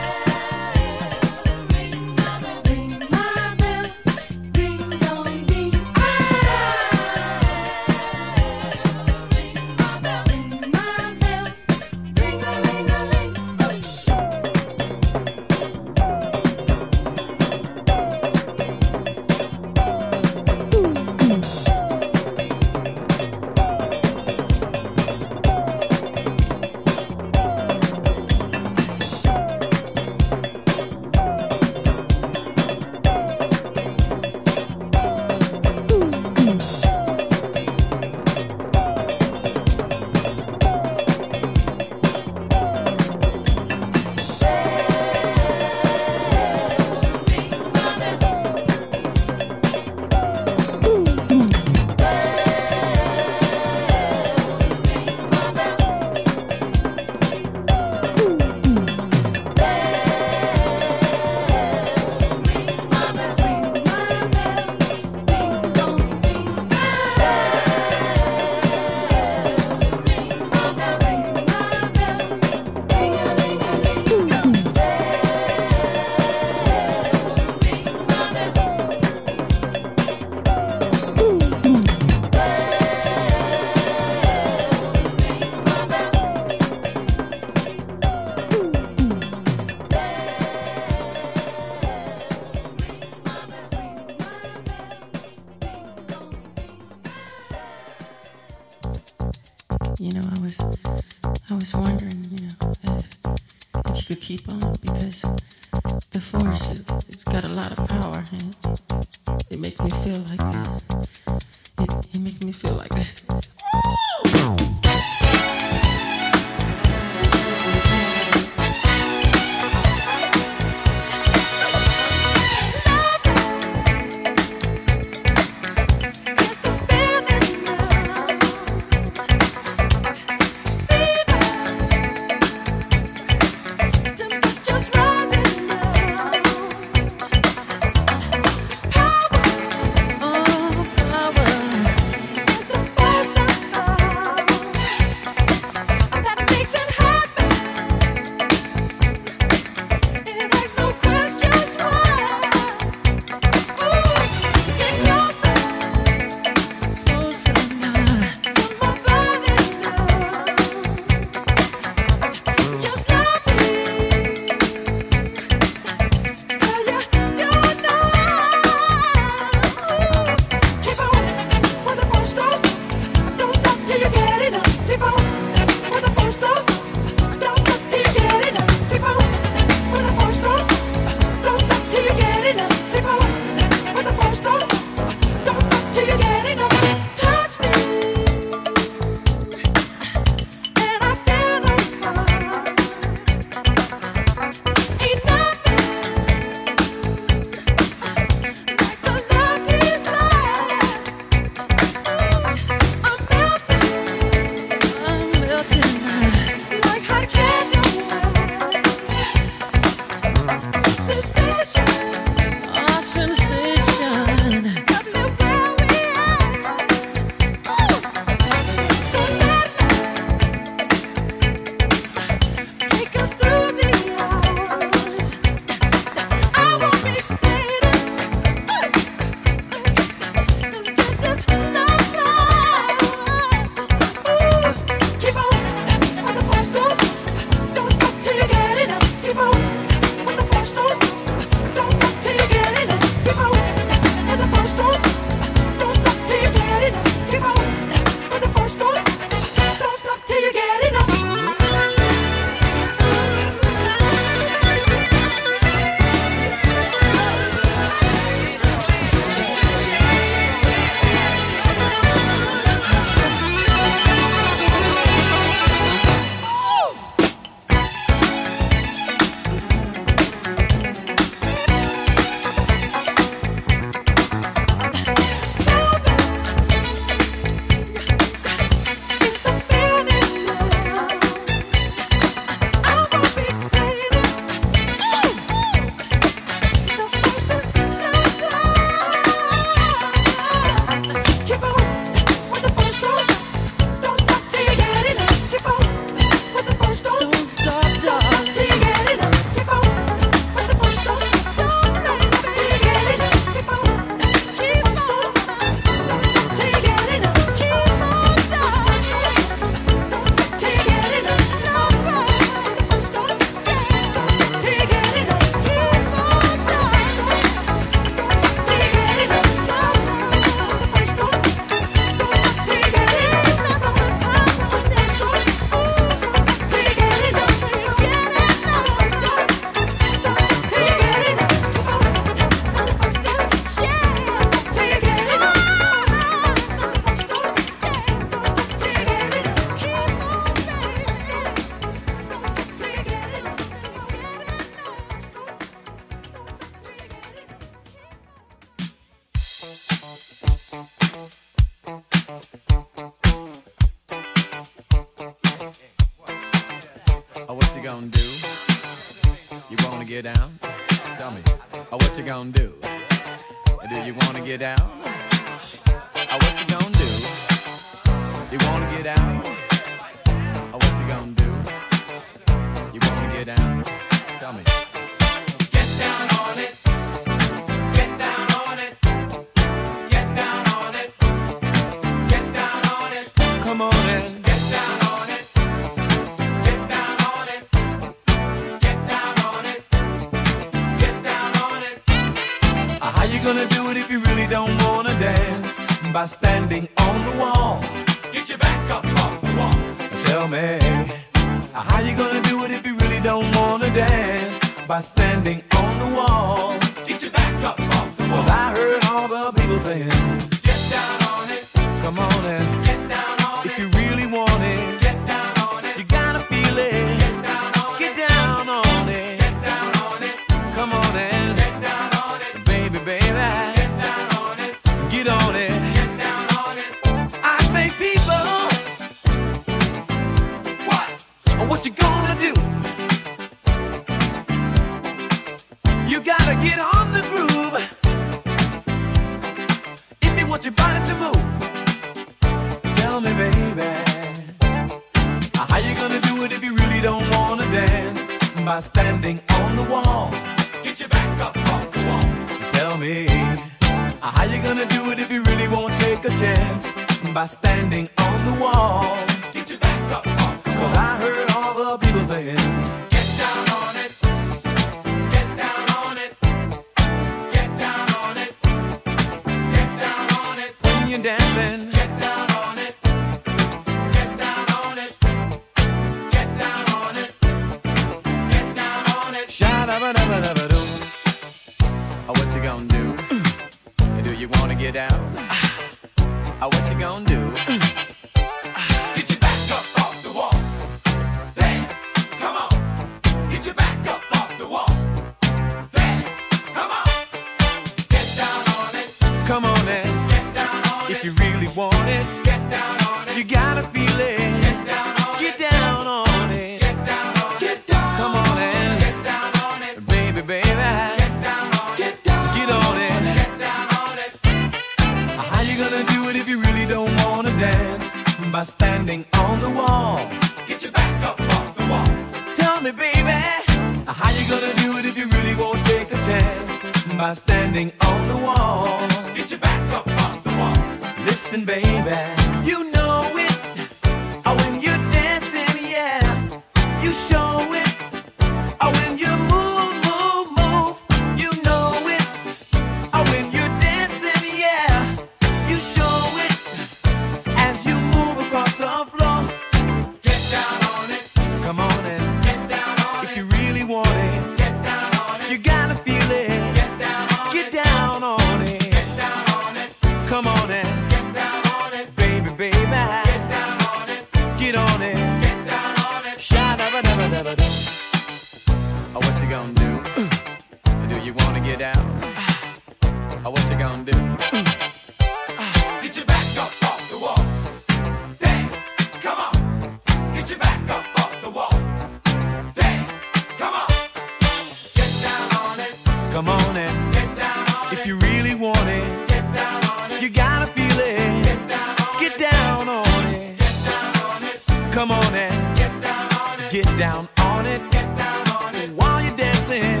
down on it. Get down on it while you're dancing.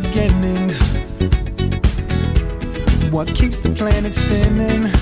Beginnings. What keeps the planet spinning?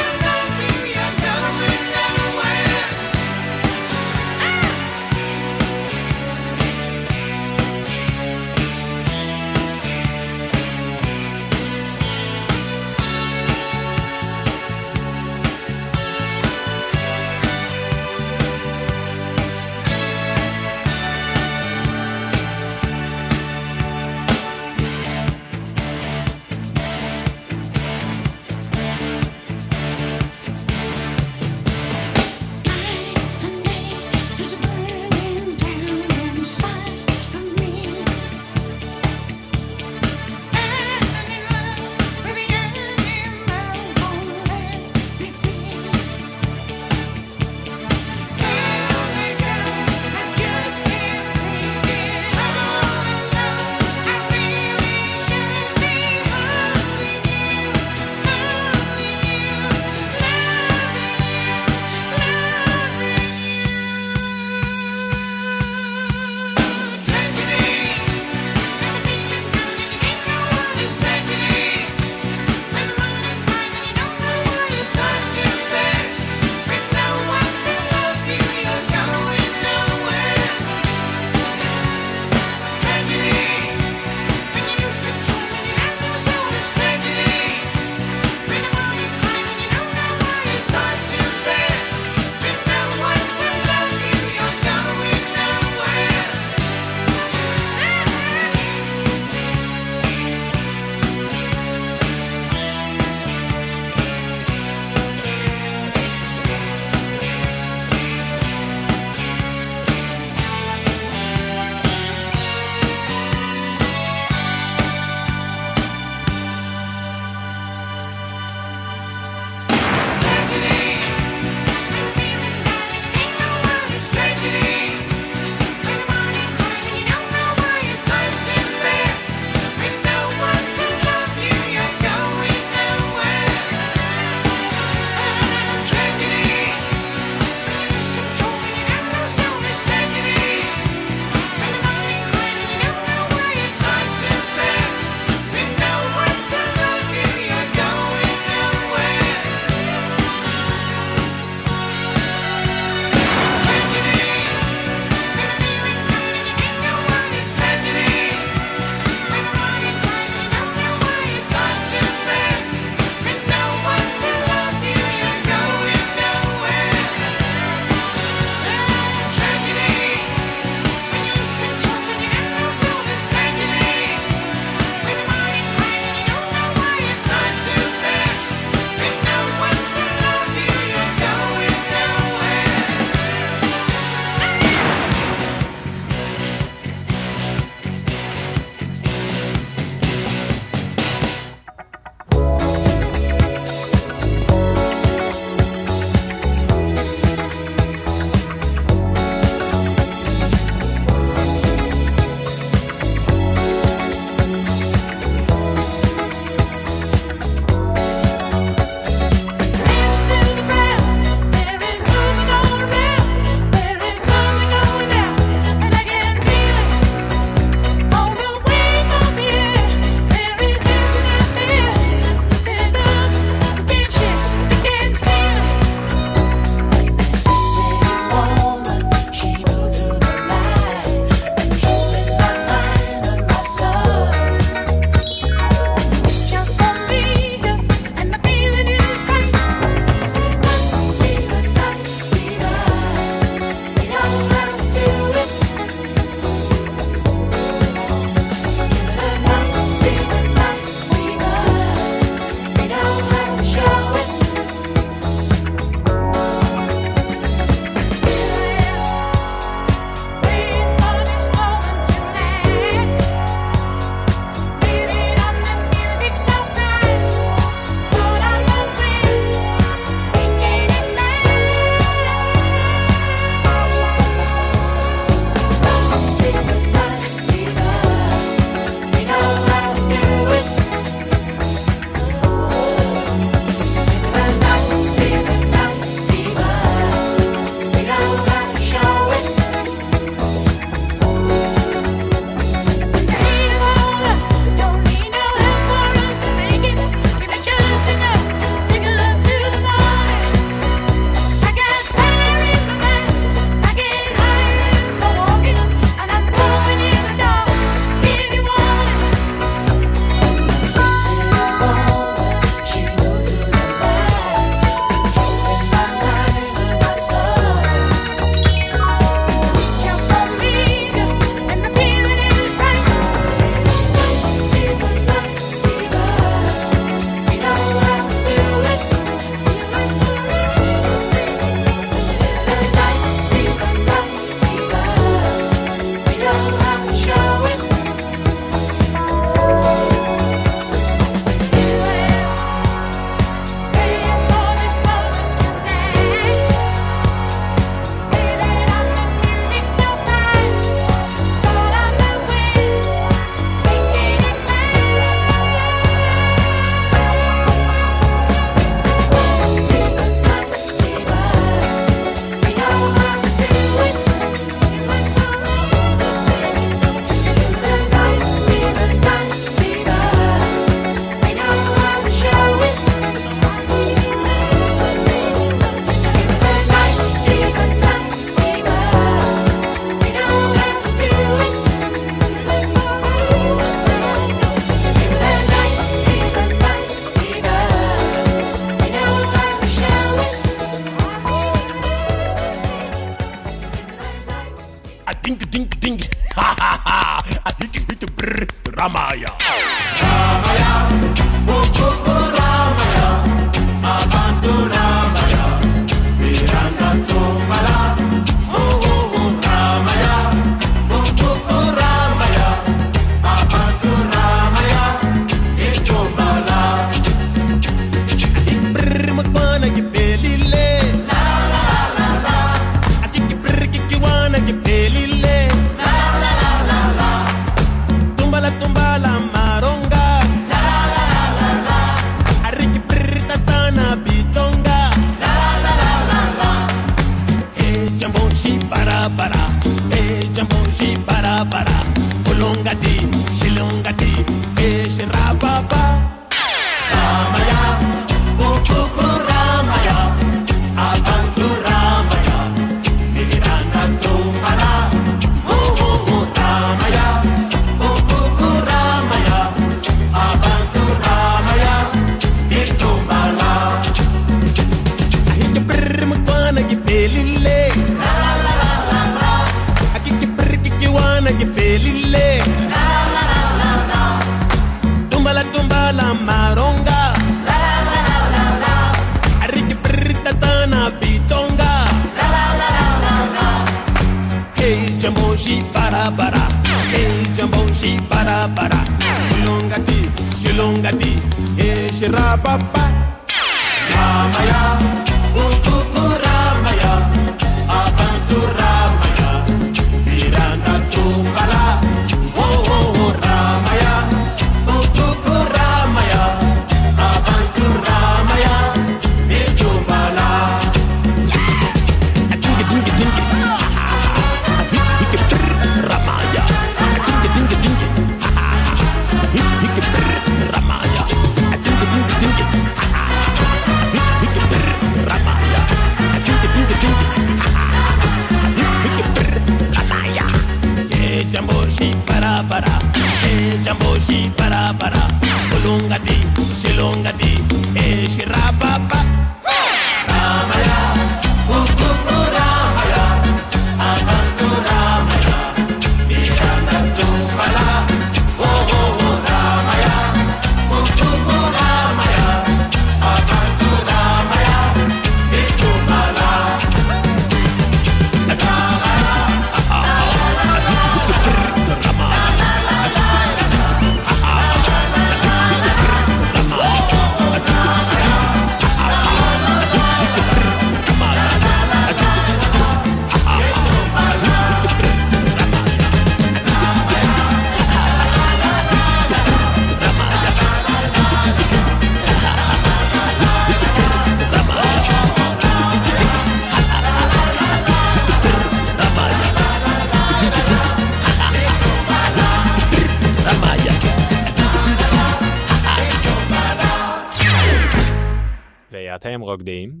ואתם רוקדים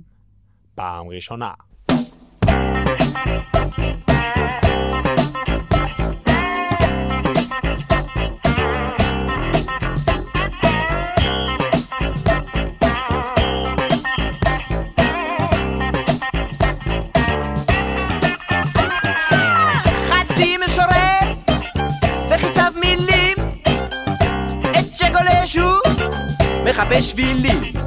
פעם ראשונה. מחפש שבילים